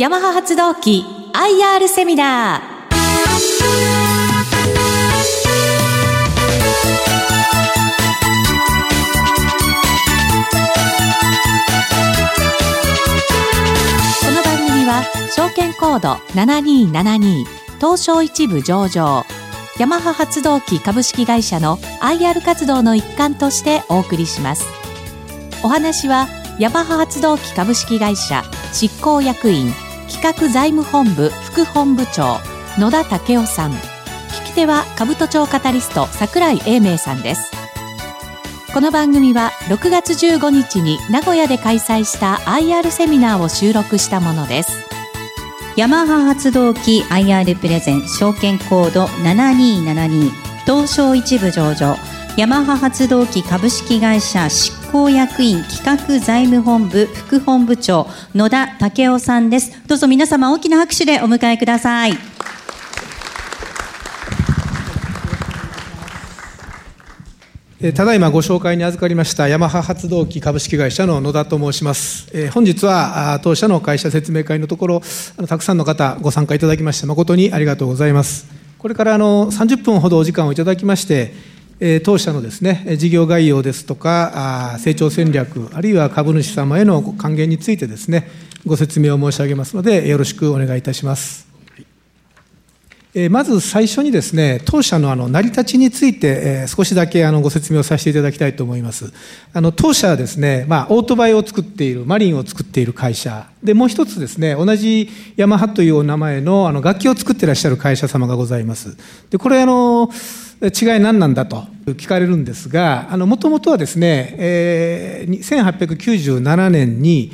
ヤマハ発動機 IR セミナー。この番組は証券コード7272東証一部上場ヤマハ発動機株式会社の IR 活動の一環としてお送りします。お話はヤマハ発動機株式会社執行役員企画財務本部副本部長野田武雄さん。聞き手は株都庁カタリスト櫻井英明さんです。この番組は6月15日に名古屋で開催した IR セミナーを収録したものです。ヤマハ発動機 IR プレゼン証券コード7272東証一部上場。ヤマハ発動機株式会社執行役員企画財務本部副本部長野田武雄さんですどうぞ皆様大きな拍手でお迎えくださいえただいまご紹介に預かりましたヤマハ発動機株式会社の野田と申します。えー本日は当社の会社説明会のところ、あのたくさんの方ご参加いただきまして誠にありがとうございます。これからあの30分ほどお時間をいただきまして、当社のですね、事業概要ですとか、成長戦略、あるいは株主様への還元についてですね、ご説明を申し上げますので、よろしくお願いいたします。まず最初にですね、当社のあの成り立ちについて、少しだけあのご説明をさせていただきたいと思います。あの当社はですね、まあ、オートバイを作っている、マリンを作っている会社。で、もう一つですね、同じヤマハというお名前のあの楽器を作っていらっしゃる会社様がございます。で、これあの、違い何なんだと聞かれるんですが、もともとはですね、えー1897年に、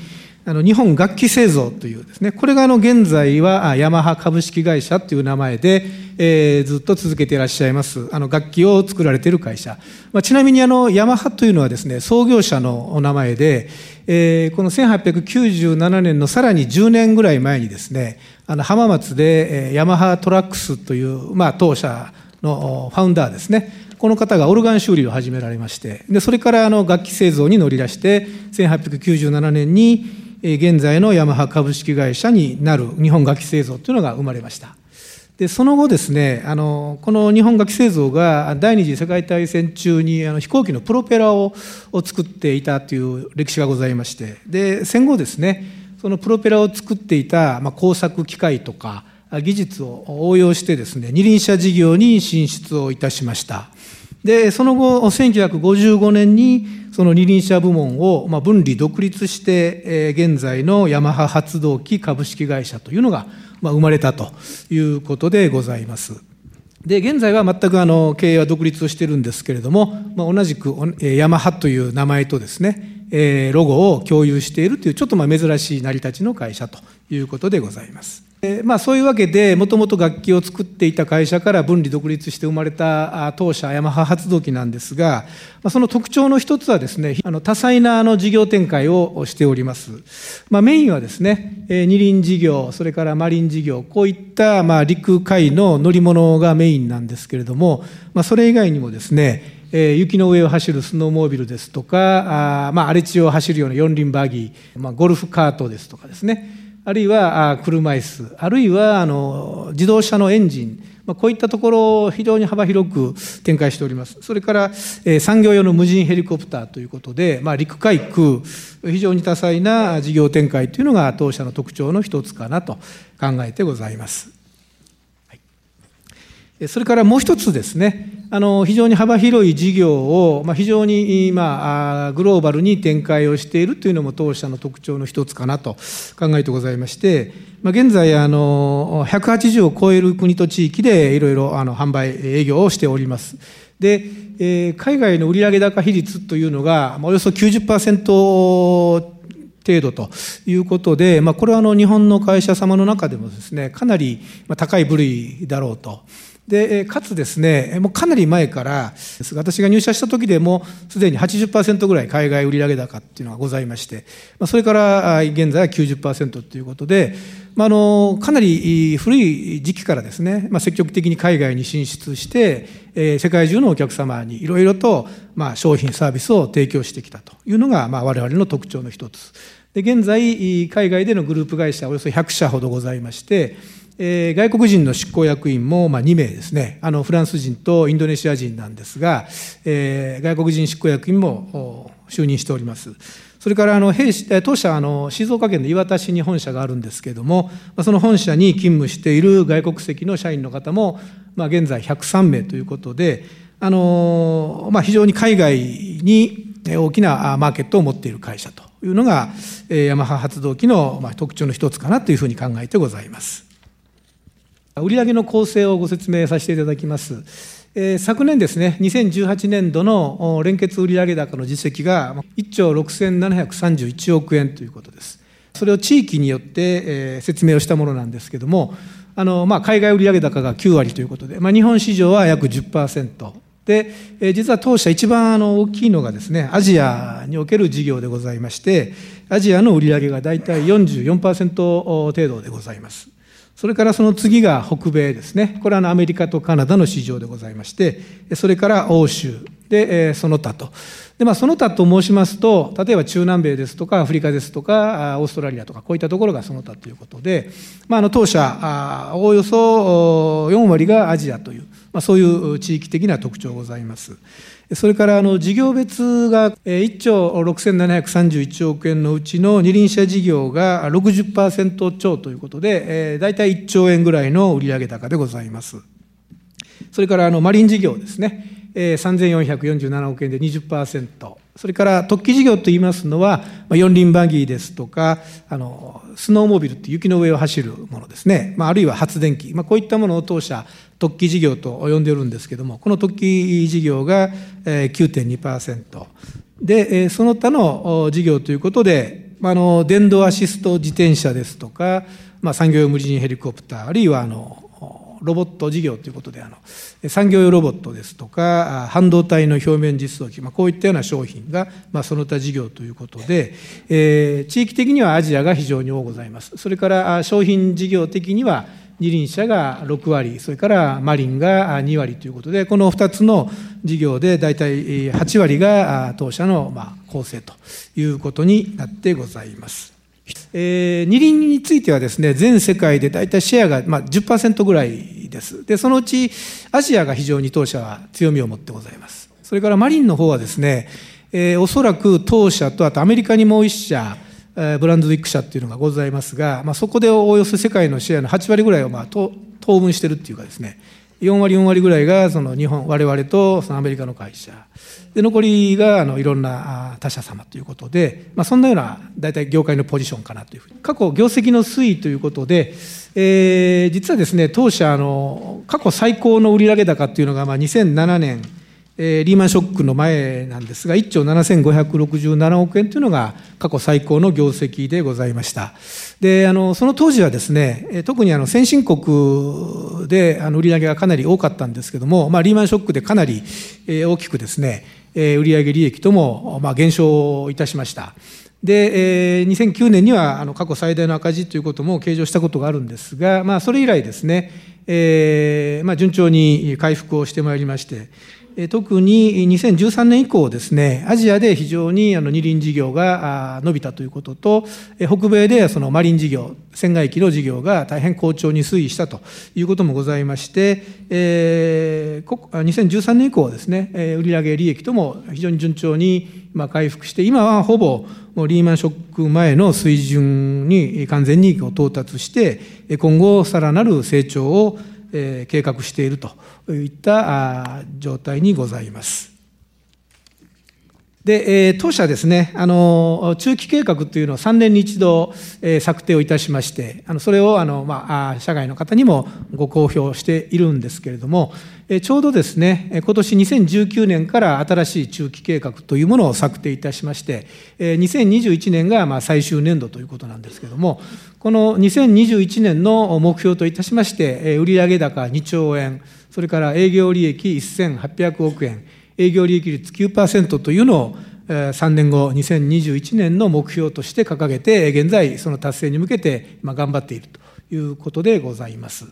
あの日本楽器製造というですね、これがあの現在はヤマハ株式会社という名前で、えーずっと続けていらっしゃいます、あの楽器を作られている会社。まあ、ちなみにあのヤマハというのはですね、創業者のお名前で、えーこの1897年のさらに10年ぐらい前にですね、あの浜松で、ヤマハトラックスという、まあ、当社のファウンダーですね、この方がオルガン修理を始められまして、でそれからあの楽器製造に乗り出して、1897年に、現在のヤマハ株式会社になる日本楽器製造というのが生まれました。でその後ですねあのこの日本楽器製造が第二次世界大戦中にあの飛行機のプロペラをを作っていたという歴史がございましてで戦後ですねそのプロペラを作っていた、まあ、工作機械とか技術を応用してですね二輪車事業に進出をいたしました。でその後1955年にその二輪車部門を分離独立して、現在のヤマハ発動機株式会社というのが生まれたということでございます。で現在は全くあの経営は独立をしてるんですけれども、まあ、同じくヤマハという名前とですね、ロゴを共有しているというちょっとま珍しい成り立ちの会社ということでございます。えまあ、そういうわけでもともと楽器を作っていた会社から分離独立して生まれた当社ヤマハ発動機なんですが、ま、その特徴の一つはですねあの多彩なあの事業展開をしております、まあ、メインはですね、え二輪事業それからマリン事業こういったまあ陸海の乗り物がメインなんですけれども、まあ、それ以外にもですねえー雪の上を走るスノーモービルですとか、あまあ、荒れ地を走るような四輪バギー、まあ、ゴルフカートですとかですね、あるいは車椅子、あるいはあの自動車のエンジン、まあ、こういったところを非常に幅広く展開しております。それから、えー産業用の無人ヘリコプターということで、まあ、陸海空、非常に多彩な事業展開というのが当社の特徴の一つかなと考えてございます。それからもう一つですね、あの非常に幅広い事業を、まあ、非常に今、あグローバルに展開をしているというのも当社の特徴の一つかなと考えてございまして、まあ、現在あの、180を超える国と地域でいろいろあの販売、営業をしております。で、えー海外の売上高比率というのが、まあおよそ90%程度ということで、まあ、これはあの日本の会社様の中でもですね、かなり高い部類だろうと。で、かつですね、もうかなり前から、私が入社した時でも、すでに80%ぐらい海外売上高っていうのがございまして、それから現在は90%ということで、まあ、あの、かなり古い時期からですね、まあ、積極的に海外に進出して、えー世界中のお客様にいろいろと、まあ、商品、サービスを提供してきたというのが、まあ、我々の特徴の一つ。で現在、海外でのグループ会社およそ100社ほどございまして、えー、外国人の執行役員も、まあ、2名ですね、あのフランス人とインドネシア人なんですが、えー、外国人執行役員も就任しております。それからあの弊当社あの、静岡県の磐田市に本社があるんですけれども、その本社に勤務している外国籍の社員の方も、まあ、現在103名ということで、あのまあ、非常に海外に大きなマーケットを持っている会社というのが、ヤマハ発動機の特徴の一つかなというふうに考えてございます。売上の構成をご説明させていただきます。えー、昨年ですね、2018年度の連結売上高の実績が1兆6731億円ということです。それを地域によって、えー、説明をしたものなんですけども、あのまあ、海外売上高が9割ということで、まあ、日本市場は約10%。で、えー、実は当社一番あの大きいのがですね、アジアにおける事業でございまして、アジアの売上が大体44%程度でございます。それからその次が北米ですね。これはアメリカとカナダの市場でございまして、それから欧州で、その他と。で、まあ、その他と申しますと、例えば中南米ですとか、アフリカですとか、オーストラリアとか、こういったところがその他ということで、まあ、あの当社、おおよそ4割がアジアという、まあ、そういう地域的な特徴がございます。それからあの事業別が1兆6731億円のうちの二輪車事業が60%超ということで、大体1兆円ぐらいの売上高でございます。それからあのマリン事業ですね、え3447億円で20%。それから特技事業といいますのは、四輪バギーですとか、あのスノーモービルって雪の上を走るものですね、まあ、あるいは発電機、まあ、こういったものを当社、特技事業と呼んでいるんですけども、この特技事業が9.2%。で、その他の事業ということで、あの電動アシスト自転車ですとか、まあ、産業用無人ヘリコプター、あるいはあのロボット事業ということであの産業用ロボットですとか半導体の表面実装機、まあ、こういったような商品が、まあ、その他事業ということで、えー、地域的にはアジアが非常に多ございますそれから商品事業的には二輪車が6割それからマリンが2割ということでこの2つの事業で大体8割が当社のま構成ということになってございます。えー、二輪についてはですね、全世界で大体シェアが、まあ、10%ぐらいです。で、そのうちアジアが非常に当社は強みを持ってございます。それからマリンの方はですね、えー、おそらく当社とあとアメリカにもう1社、えー、ブランドウィック社っていうのがございますが、まあ、そこでおおよそ世界のシェアの8割ぐらいをまあ当分してるっていうかですね、4割4割ぐらいがその日本我々とそのアメリカの会社。で残りがあのいろんな他社様ということで、まあ、そんなような大体業界のポジションかなというふうに。過去業績の推移ということで、えー、実はですね当社あの過去最高の売上高っていうのがまあ2007年リーマンショックの前なんですが、1兆7567億円というのが過去最高の業績でございました。で、あの、その当時はですね、特にあの先進国であの売上がかなり多かったんですけども、まあ、リーマンショックでかなり大きくですね、売上利益ともまあ減少いたしました。で、えー、2009年にはあの過去最大の赤字ということも計上したことがあるんですが、まあ、それ以来ですね、えーまあ、順調に回復をしてまいりまして、特に2013年以降ですね、アジアで非常にあの二輪事業が伸びたということと、北米でそのマリン事業、船外機の事業が大変好調に推移したということもございまして、えー、2013年以降はですね、売上利益とも非常に順調に回復して、今はほぼリーマンショック前の水準に完全に到達して、今後さらなる成長を計画しているといった状態にございます。で、え、当社ですね、あの、中期計画というのを3年に一度、え、策定をいたしまして、あの、それを、あの、まあ、社外の方にもご公表しているんですけれども、ちょうどですね、今年2019年から新しい中期計画というものを策定いたしまして、2021年が、ま、最終年度ということなんですけれども、この2021年の目標といたしまして、売上高2兆円、それから営業利益1800億円、営業利益率9%というのを3年後、2021年の目標として掲げて、現在、その達成に向けて頑張っているということでございます。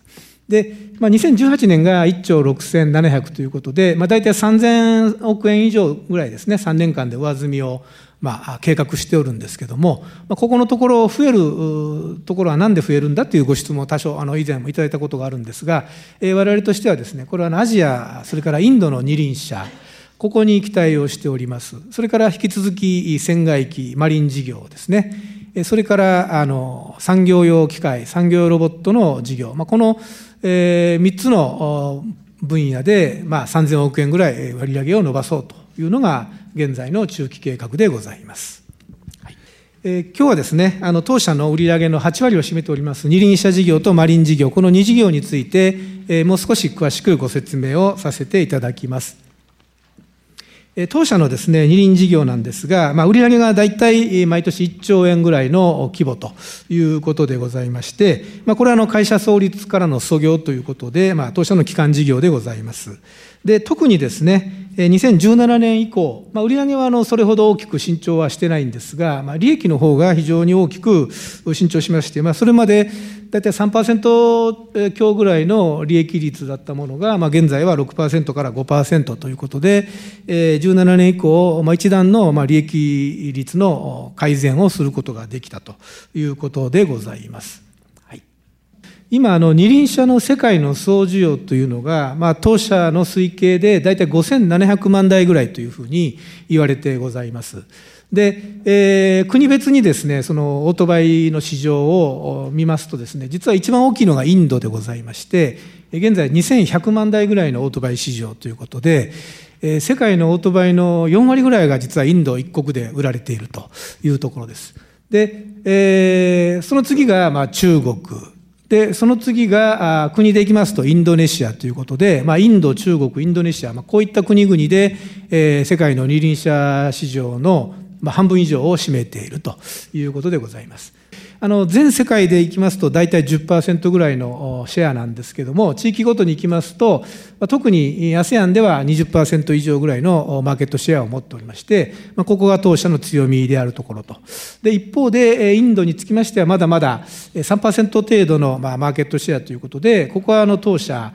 で、まあ、2018年が1兆6700ということで、まあ、大体3000億円以上ぐらいですね、3年間で上積みをまあ、計画しておるんですけども、まあ、ここのところ増えるところは何で増えるんだというご質問を多少あの以前もいただいたことがあるんですが、えー、我々としてはですねこれはアジアそれからインドの二輪車ここに期待をしております。それから引き続き船外機マリン事業ですね。それからあの産業用機械産業用ロボットの事業、まあ、この、えー、3つの分野で、まあ、3000億円ぐらい割り上げを伸ばそうというのが現在の中期計画でございます。はいえー、今日はですね、あの当社の売上の8割を占めております二輪車事業とマリン事業、この2事業について、えー、もう少し詳しくご説明をさせていただきます。当社のですね、二輪事業なんですが、まあ、売上が大体毎年1兆円ぐらいの規模ということでございまして、まあ、これはあの会社創立からの創業ということで、まあ、当社の基幹事業でございます。で、特にですね、2017年以降、まあ、売上はあのそれほど大きく伸長はしてないんですが、まあ、利益の方が非常に大きく伸長しまして、まあ、それまで大体3%強ぐらいの利益率だったものが、まあ、現在は6%から5%ということで、17年以降、まあ、一段のまあ利益率の改善をすることができたということでございます。今、あの二輪車の世界の総需要というのが、まあ、当社の推計で大体5700万台ぐらいというふうに言われてございます。で、えー、国別にですね、そのオートバイの市場を見ますとですね、実は一番大きいのがインドでございまして、現在2100万台ぐらいのオートバイ市場ということで、えー、世界のオートバイの4割ぐらいが実はインド一国で売られているというところです。で、えー、その次がまあ中国、で、その次が、国でいきますとインドネシアということで、まあ、インド、中国、インドネシア、まあ、こういった国々で、えー、世界の二輪車市場の、ま、半分以上を占めているということでございます。あの全世界でいきますと大体10%ぐらいのシェアなんですけども地域ごとにいきますと特に ASEAN では20%以上ぐらいのマーケットシェアを持っておりましてここが当社の強みであるところとで一方でインドにつきましてはまだまだ3%程度のマーケットシェアということでここはあの当社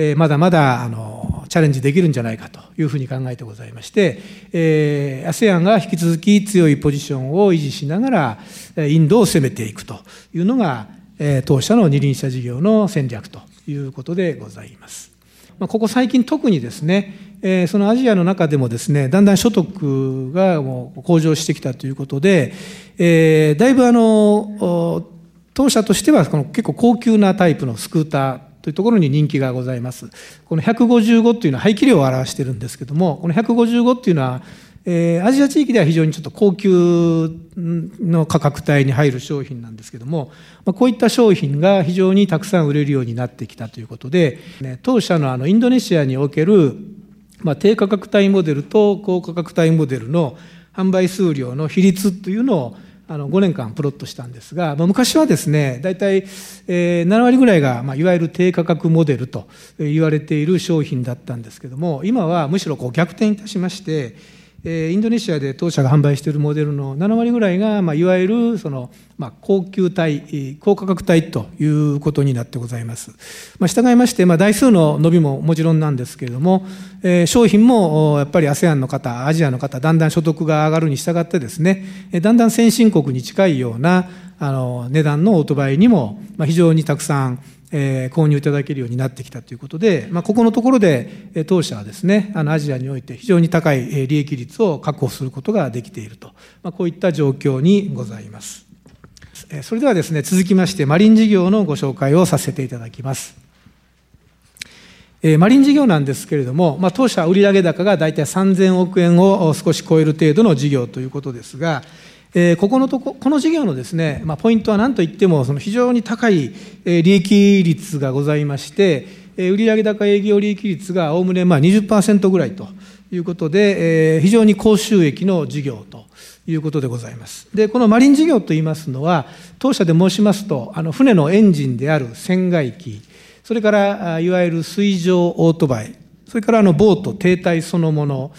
えまだまだあのチャレンジできるんじゃないかというふうに考えてございまして、えー、ASEAN が引き続き強いポジションを維持しながらインドを攻めていくというのが、えー、当社の二輪車事業の戦略ということでございます。まあ、ここ最近特にですね、えー、そのアジアの中でもですねだんだん所得がもう向上してきたということで、えー、だいぶあの当社としてはこの結構高級なタイプのスクーターというところに人気がございます。この155っていうのは排気量を表してるんですけども、この155っていうのは、えー、アジア地域では非常にちょっと高級の価格帯に入る商品なんですけども、まあ、こういった商品が非常にたくさん売れるようになってきたということで、ね、当社のあのインドネシアにおける、まあ、低価格帯モデルと高価格帯モデルの販売数量の比率というのをあの5年間プロットしたんですが、まあ、昔はですね大体、え、7割ぐらいが、まあ、いわゆる低価格モデルと言われている商品だったんですけども今はむしろこう逆転いたしましてインドネシアで当社が販売しているモデルの7割ぐらいが、まあ、いわゆるその、まあ、高級帯高価格帯ということになってございます。まあ、従いまして、まあ、台数の伸びももちろんなんですけれども、えー、商品もやっぱり ASEAN の方アジアの方だんだん所得が上がるに従ってですねだんだん先進国に近いようなあの値段のオートバイにも、まあ、非常にたくさんえー、購入いただけるようになってきたということで、まあ、ここのところで当社はですねあのアジアにおいて非常に高い利益率を確保することができていると、まあ、こういった状況にございます。それではですね続きましてマリン事業のご紹介をさせていただきます。マリン事業なんですけれども、まあ、当社売上高が大体3000億円を少し超える程度の事業ということですが、えー、ここのとこ、この事業のですね、まあ、ポイントは何といっても、その非常に高い利益率がございまして、売上高営業利益率がおおむねまあ20%ぐらいということで、えー、非常に高収益の事業ということでございます。で、このマリン事業といいますのは、当社で申しますと、あの船のエンジンである船外機、それからいわゆる水上オートバイ、それからあのボート、停滞そのもの、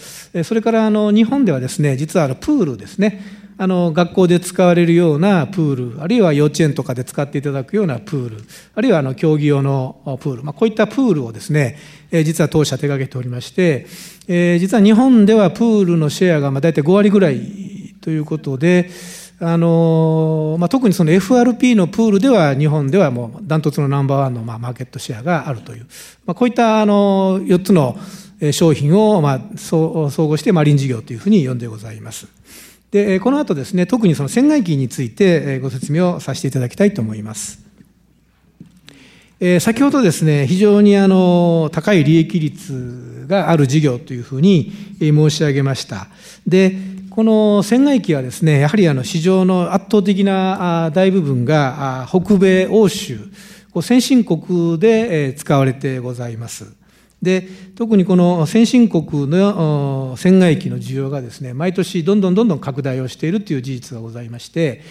それからあの日本ではですね、実はあのプールですね、あの学校で使われるようなプールあるいは幼稚園とかで使っていただくようなプールあるいはあの競技用のプール、まあ、こういったプールをですね、え実は当社手掛けておりまして、え実は日本ではプールのシェアがま大体5割ぐらいということで、あのまあ、特にその FRP のプールでは日本ではもうダントツのナンバーワンのまマーケットシェアがあるという、まあ、こういったあの4つの商品をま総合してマリン事業というふうに呼んでございます。でこの後ですね特にその船外機についてご説明をさせていただきたいと思います。えー、先ほどですね、非常にあの高い利益率がある事業というふうに申し上げました。で、この船外機はですね、やはりあの市場の圧倒的な大部分が北米、欧州、先進国で使われてございます。で、特にこの先進国の船外機の需要がですね、毎年どんどんどんどん拡大をしているという事実がございまして、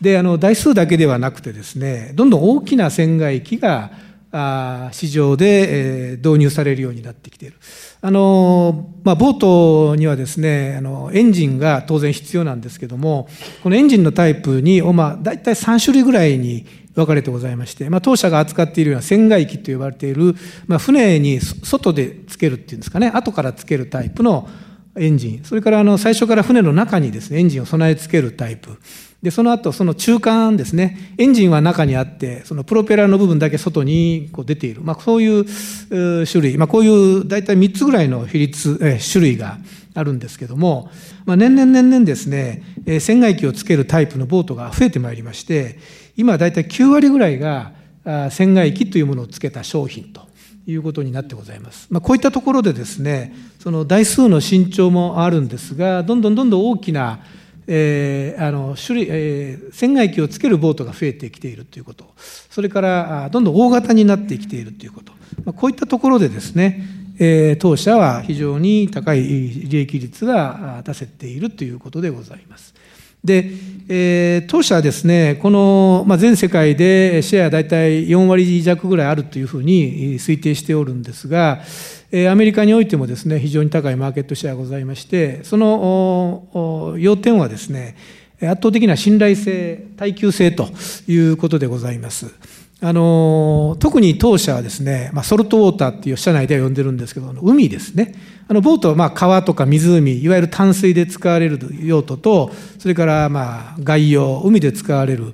で、あの、台数だけではなくてですね、どんどん大きな船外機が市場で、導入されるようになってきている。あのまあ、ボートにはですねあのエンジンが当然必要なんですけどもこのエンジンのタイプに、まあ、大体3種類ぐらいに分かれてございまして、まあ、当社が扱っているような船外機と呼ばれている、まあ、船に外でつけるっていうんですかね後からつけるタイプのエンジンそれからあの最初から船の中にですねエンジンを備え付けるタイプ。でその後その中間ですねエンジンは中にあってそのプロペラの部分だけ外にこう出ている、まあ、そういう種類、まあ、こういう大体3つぐらいの比率、え種類があるんですけども、まあ、年々年々ですね、え船外機をつけるタイプのボートが増えてまいりまして今大体9割ぐらいが船外機というものをつけた商品ということになってございます。まあ、こういったところでですねその台数の伸長もあるんですがどんどんどんどん大きなえー、あの種類、えー、船外機をつけるボートが増えてきているということ、それからどんどん大型になってきているということ、まあ、こういったところでですね、え、当社は非常に高い利益率が出せているということでございます。で、えー、当社はですね、この、まあ、全世界でシェア大体4割弱ぐらいあるというふうに推定しておるんですが、アメリカにおいてもですね、非常に高いマーケットシェアがございまして、その要点はですね、圧倒的な信頼性、耐久性ということでございます。あの特に当社はですね、まあ、ソルトウォーターっていう社内では呼んでるんですけど、海ですね。あのボートはまあ川とか湖、いわゆる淡水で使われる用途と、それからまあ外洋、海で使われる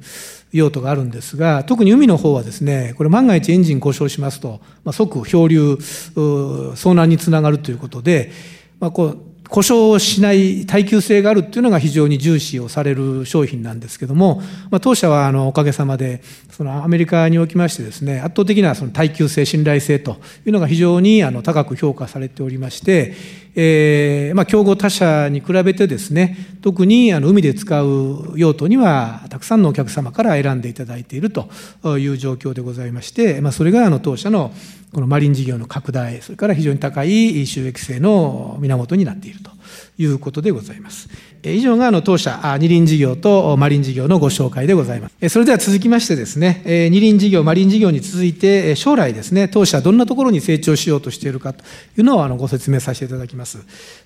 用途があるんですが、特に海の方はですね、これ万が一エンジン故障しますと、まあ、即漂流、遭難につながるということで、まあ、こう故障しない耐久性があるっていうのが非常に重視をされる商品なんですけども、まあ、当社はあのおかげさまでそのアメリカにおきましてですね圧倒的なその耐久性信頼性というのが非常にあの高く評価されておりまして、えーまあ、競合他社に比べてですね特にあの海で使う用途にはたくさんのお客様から選んでいただいているという状況でございまして、まあ、それがあの当社のこのマリン事業の拡大、それから非常に高い収益性の源になっているということでございます。以上があの当社、二輪事業とマリン事業のご紹介でございます。それでは続きましてですね、二輪事業、マリン事業に続いて、将来ですね、当社どんなところに成長しようとしているかというのをあのご説明させていただきます。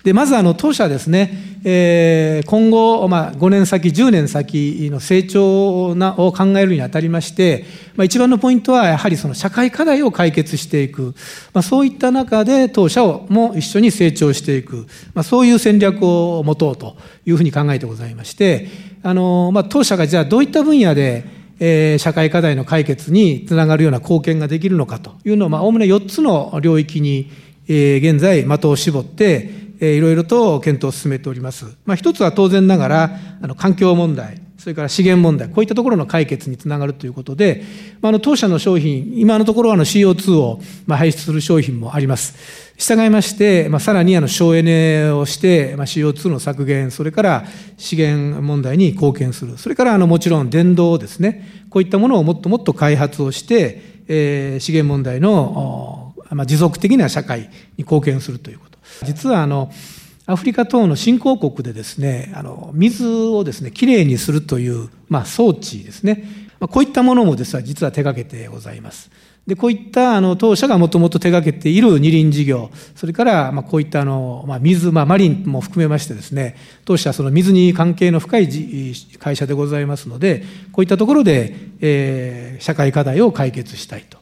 で、まずあの当社ですね、え今後、まあ、5年先、10年先の成長なを考えるにあたりまして、まあ、一番のポイントはやはりその社会課題を解決していく、まあ、そういった中で当社をも一緒に成長していく、まあ、そういう戦略を持とうというふうに考えてございまして、あのまあ、当社がじゃあどういった分野で、えー、社会課題の解決につながるような貢献ができるのかというのを、まあ、おおむね4つの領域に、えー、現在的を絞って、えー、いろいろと検討を進めております。まあ、一つは当然ながら、あの環境問題、それから資源問題、こういったところの解決につながるということで、まあ、の当社の商品、今のところあの CO2 をま排出する商品もあります。従いまして、まあ、さらにあの省エネをして、まあ、CO2 の削減、それから資源問題に貢献する、それからあのもちろん電動ですね、こういったものをもっともっと開発をして、えー、資源問題の、まあ、持続的な社会に貢献するということ。実はあのアフリカ等の新興国でですね、あの水をですね、きれいにするという、まあ、装置ですね、まあ、こういったものもですね、実は手掛けてございます。で、こういったあの当社がもともと手掛けている二輪事業、それからまあこういったあの、まあ、水、まあ、マリンも含めましてですね、当社はその水に関係の深い会社でございますので、こういったところで、えー、社会課題を解決したいと。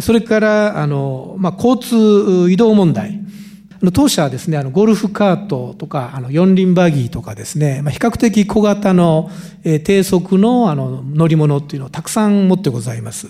それから、あの、まあ、交通移動問題。当社はですね、あのゴルフカートとか、あの四輪バギーとかですね、まあ、比較的小型の、え、低速のあの乗り物っていうのをたくさん持ってございます。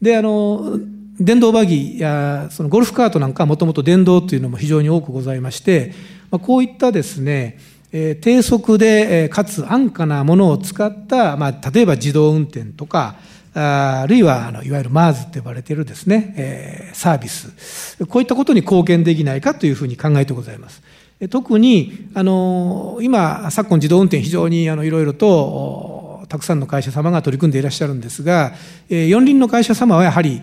で、あの、電動バギーやそのゴルフカートなんかはもともと電動というのも非常に多くございまして、まあ、こういったですね、え、低速で、え、かつ安価なものを使った、まあ、例えば自動運転とか、あるいはあのいわゆる MARS って呼ばれているですね、えー、サービスこういったことに貢献できないかというふうに考えてございます。特にあの今昨今自動運転非常にあのいろいろとたくさんの会社様が取り組んでいらっしゃるんですが、えー、四輪の会社様はやはり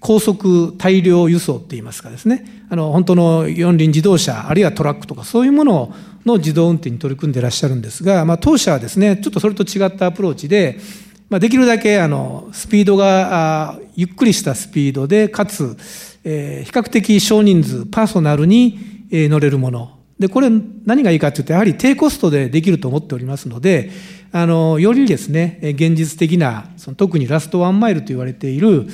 高速大量輸送っていいますかですねあの本当の四輪自動車あるいはトラックとかそういうものの自動運転に取り組んでいらっしゃるんですが、まあ、当社はですねちょっとそれと違ったアプローチでまあ、できるだけあのスピードがゆっくりしたスピードでかつ、えー、比較的少人数パーソナルに、えー、乗れるもの。でこれ何がいいかというとやはり低コストでできると思っておりますのであのよりですね現実的なその特にラストワンマイルと言われている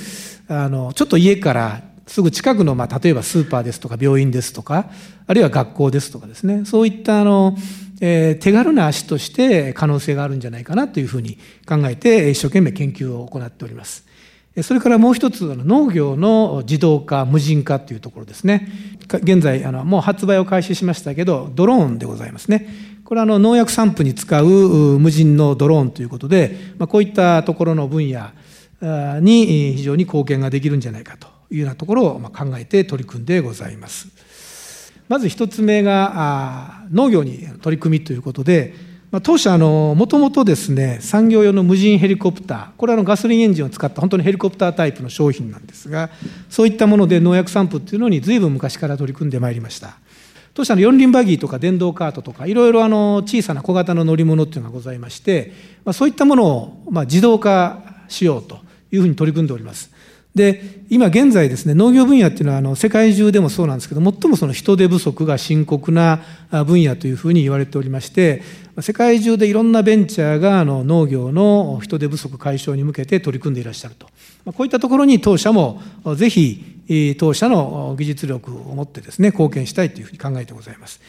あのちょっと家からすぐ近くの、まあ、例えばスーパーですとか病院ですとかあるいは学校ですとかですねそういったあのえー、手軽な足として可能性があるんじゃないかなというふうに考えて一生懸命研究を行っております。それからもう一つ農業の自動化無人化というところですね現在あのもう発売を開始しましたけどドローンでございますねこれはあの農薬散布に使う無人のドローンということで、まあ、こういったところの分野に非常に貢献ができるんじゃないかというようなところを考えて取り組んでございます。まず一つ目が農業に取り組みということで、ま、当社もともとですね産業用の無人ヘリコプターこれはガソリンエンジンを使った本当にヘリコプタータイプの商品なんですがそういったもので農薬散布っていうのに随分昔から取り組んでまいりました。当社の四輪バギーとか電動カートとかいろいろあの小さな小型の乗り物っていうのがございまして、ま、そういったものをまあ自動化しようというふうに取り組んでおります。で今現在ですね農業分野っていうのはあの世界中でもそうなんですけど最もその人手不足が深刻な分野というふうに言われておりまして世界中でいろんなベンチャーがあの農業の人手不足解消に向けて取り組んでいらっしゃるとこういったところに当社もぜひ当社の技術力を持ってですね貢献したいというふうに考えてございます。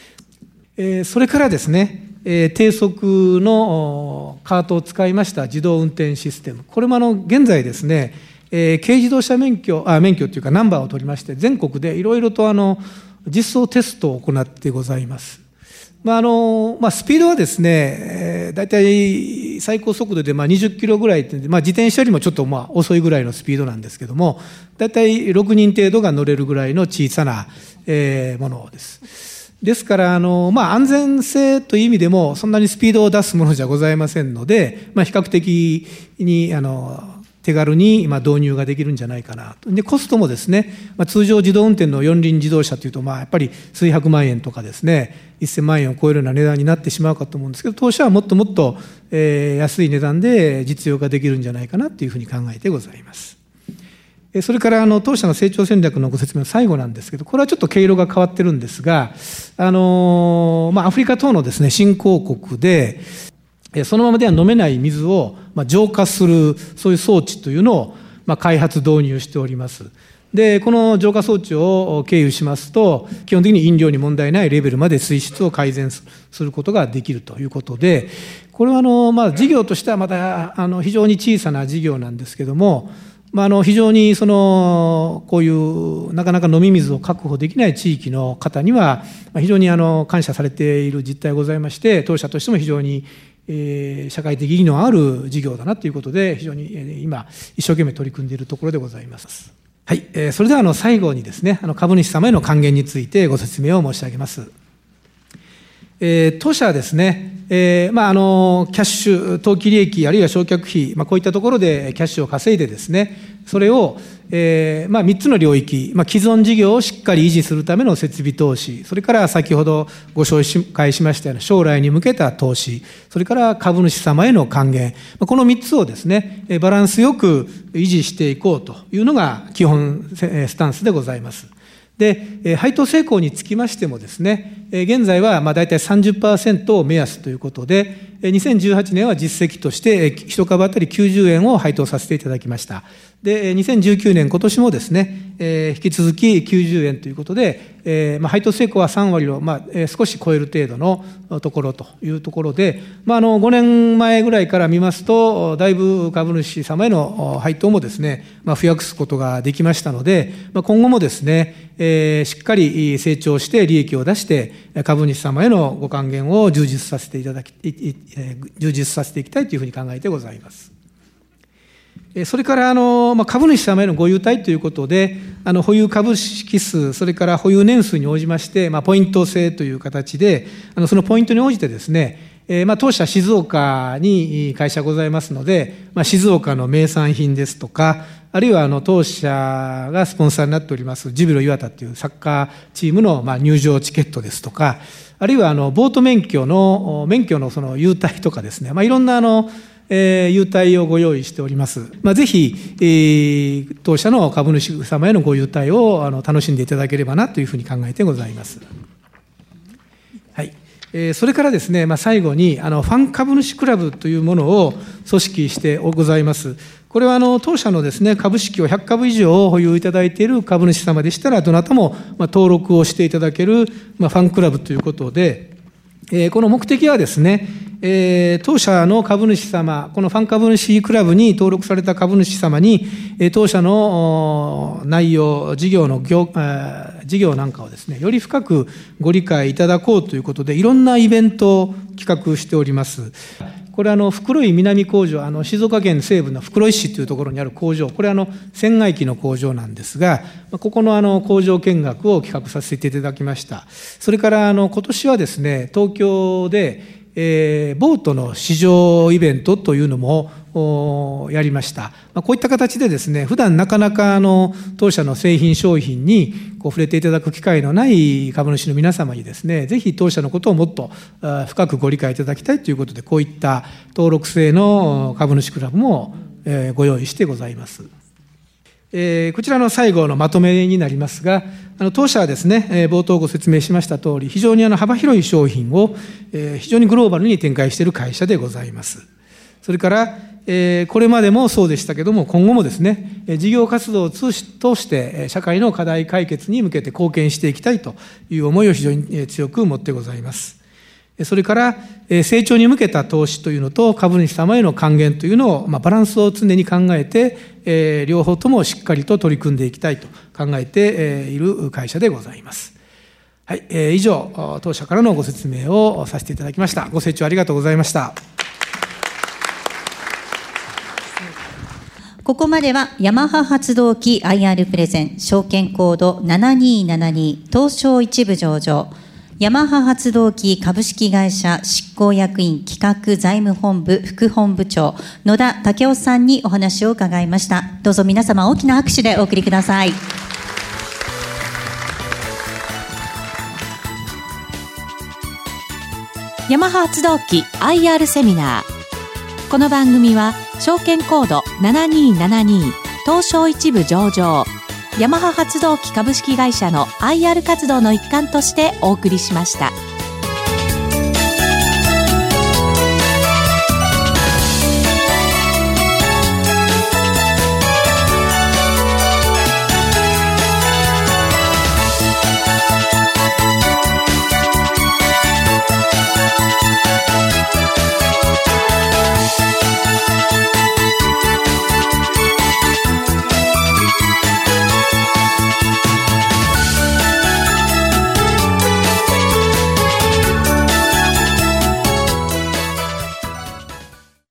それからですね低速のカートを使いました自動運転システムこれもあの現在ですねえー、軽自動車免許あ免許というかナンバーを取りまして全国でいろいろとあの実装テストを行ってございます。まああのまあ、スピードはですね、えー、大体最高速度でまあ20キロぐらいで、まあ、自転車よりもちょっとまあ遅いぐらいのスピードなんですけども大体6人程度が乗れるぐらいの小さな、えー、ものです。ですからあの、まあ、安全性という意味でもそんなにスピードを出すものじゃございませんので、まあ、比較的にあの手軽に今導入ができるんじゃないかなと。で、コストもですね、まあ、通常自動運転の四輪自動車というと、まあ、やっぱり数百万円とかですね、1000万円を超えるような値段になってしまうかと思うんですけど、当社はもっともっと、えー、安い値段で実用化できるんじゃないかなというふうに考えてございます。それからあの当社の成長戦略のご説明の最後なんですけど、これはちょっと毛色が変わってるんですが、あのまあ、アフリカ等のですね、新興国で、そのままでは飲めない水を浄化するそういう装置というのを開発導入しております。でこの浄化装置を経由しますと基本的に飲料に問題ないレベルまで水質を改善することができるということでこれはあの、まあ、事業としてはまたあの非常に小さな事業なんですけどもまあ、あの非常にそのこういうなかなか飲み水を確保できない地域の方には非常にあの感謝されている実態がございまして当社としても非常にえ、社会的意義のある事業だなということで非常に、え、今一生懸命取り組んでいるところでございます。はい、え、それではあの最後にですねあの株主様への還元についてご説明を申し上げます。え、当社はですね、えーまあ、あのキャッシュ、当期利益、あるいは償却費、まあ、こういったところでキャッシュを稼いでですね、それを、えーまあ、3つの領域、まあ、既存事業をしっかり維持するための設備投資、それから先ほどご紹介しましたような将来に向けた投資、それから株主様への還元、この3つをですね、バランスよく維持していこうというのが基本スタンスでございます。で、配当成功につきましてもですね、現在はまあ大体30%を目安ということで、2018年は実績として1株当たり90円を配当させていただきました。で、2019年、今年もですね、えー、引き続き90円ということで、えーまあ、配当成功は3割を、まあえー、少し超える程度のところというところで、まあ、あの5年前ぐらいから見ますと、だいぶ株主様への配当もですね、まあ、増やすことができましたので、まあ、今後もですね、えー、しっかり成長して利益を出して、株主様へのご還元を充実させていただき、充実させていきたいというふうに考えてございます。それからあの、まあ、株主様へのご優待ということで、あの保有株式数、それから保有年数に応じまして、まあ、ポイント制という形で、あのそのポイントに応じてですね、えー、まあ当社静岡に会社ございますので、まあ、静岡の名産品ですとか、あるいはあの当社がスポンサーになっておりますジュビロ磐田というサッカーチームのまあ入場チケットですとか、あるいはあのボート免許の免許のその優待とかですね、まあ、いろんなあのえー、優待をご用意しております。まあ、ぜひ、えー、当社の株主様へのご優待をあの楽しんでいただければなというふうに考えてございます。はい。えー、それからですね、まあ、最後に、あの、ファン株主クラブというものを組織してございます。これはあの当社のですね株式を100株以上保有いただいている株主様でしたら、どなたもま登録をしていただけるまファンクラブということで、えこの目的はですね、え当社の株主様、このファン株主クラブに登録された株主様に、え当社の内容、事業の業、事業なんかをですね、より深くご理解いただこうということで、いろんなイベントを企画しております。これあの袋井南工場あの静岡県西部の袋井市というところにある工場これあの船外機の工場なんですがここのあの工場見学を企画させていただきました。それからあの今年はですね東京でえー、ボートの市場イベントというのもやりました。まあ、こういった形でですね、普段なかなかあの当社の製品商品にこう触れていただく機会のない株主の皆様にですね、ぜひ当社のことをもっと深くご理解いただきたいということで、こういった登録制の株主クラブもご用意してございます。えー、こちらの最後のまとめになりますが、あの当社はですね、えー、冒頭ご説明しました通り、非常にあの幅広い商品を、えー、非常にグローバルに展開している会社でございます。それから、えー、これまでもそうでしたけども、今後もですね、事業活動を通して、社会の課題解決に向けて貢献していきたいという思いを非常に強く持ってございます。それから成長に向けた投資というのと株主様への還元というのを、まあ、バランスを常に考えて、え、両方ともしっかりと取り組んでいきたいと考えている会社でございます。はい、え、以上、当社からのご説明をさせていただきました。ご清聴ありがとうございました。ここまではヤマハ発動機 IR プレゼン証券コード7272東証一部上場ヤマハ発動機株式会社執行役員企画財務本部副本部長野田武雄さんにお話を伺いました。どうぞ皆様大きな拍手でお送りください。ヤマハ発動機 IR セミナー。この番組は証券コード7272東証一部上場。ヤマハ発動機株式会社の IR 活動の一環としてお送りしました。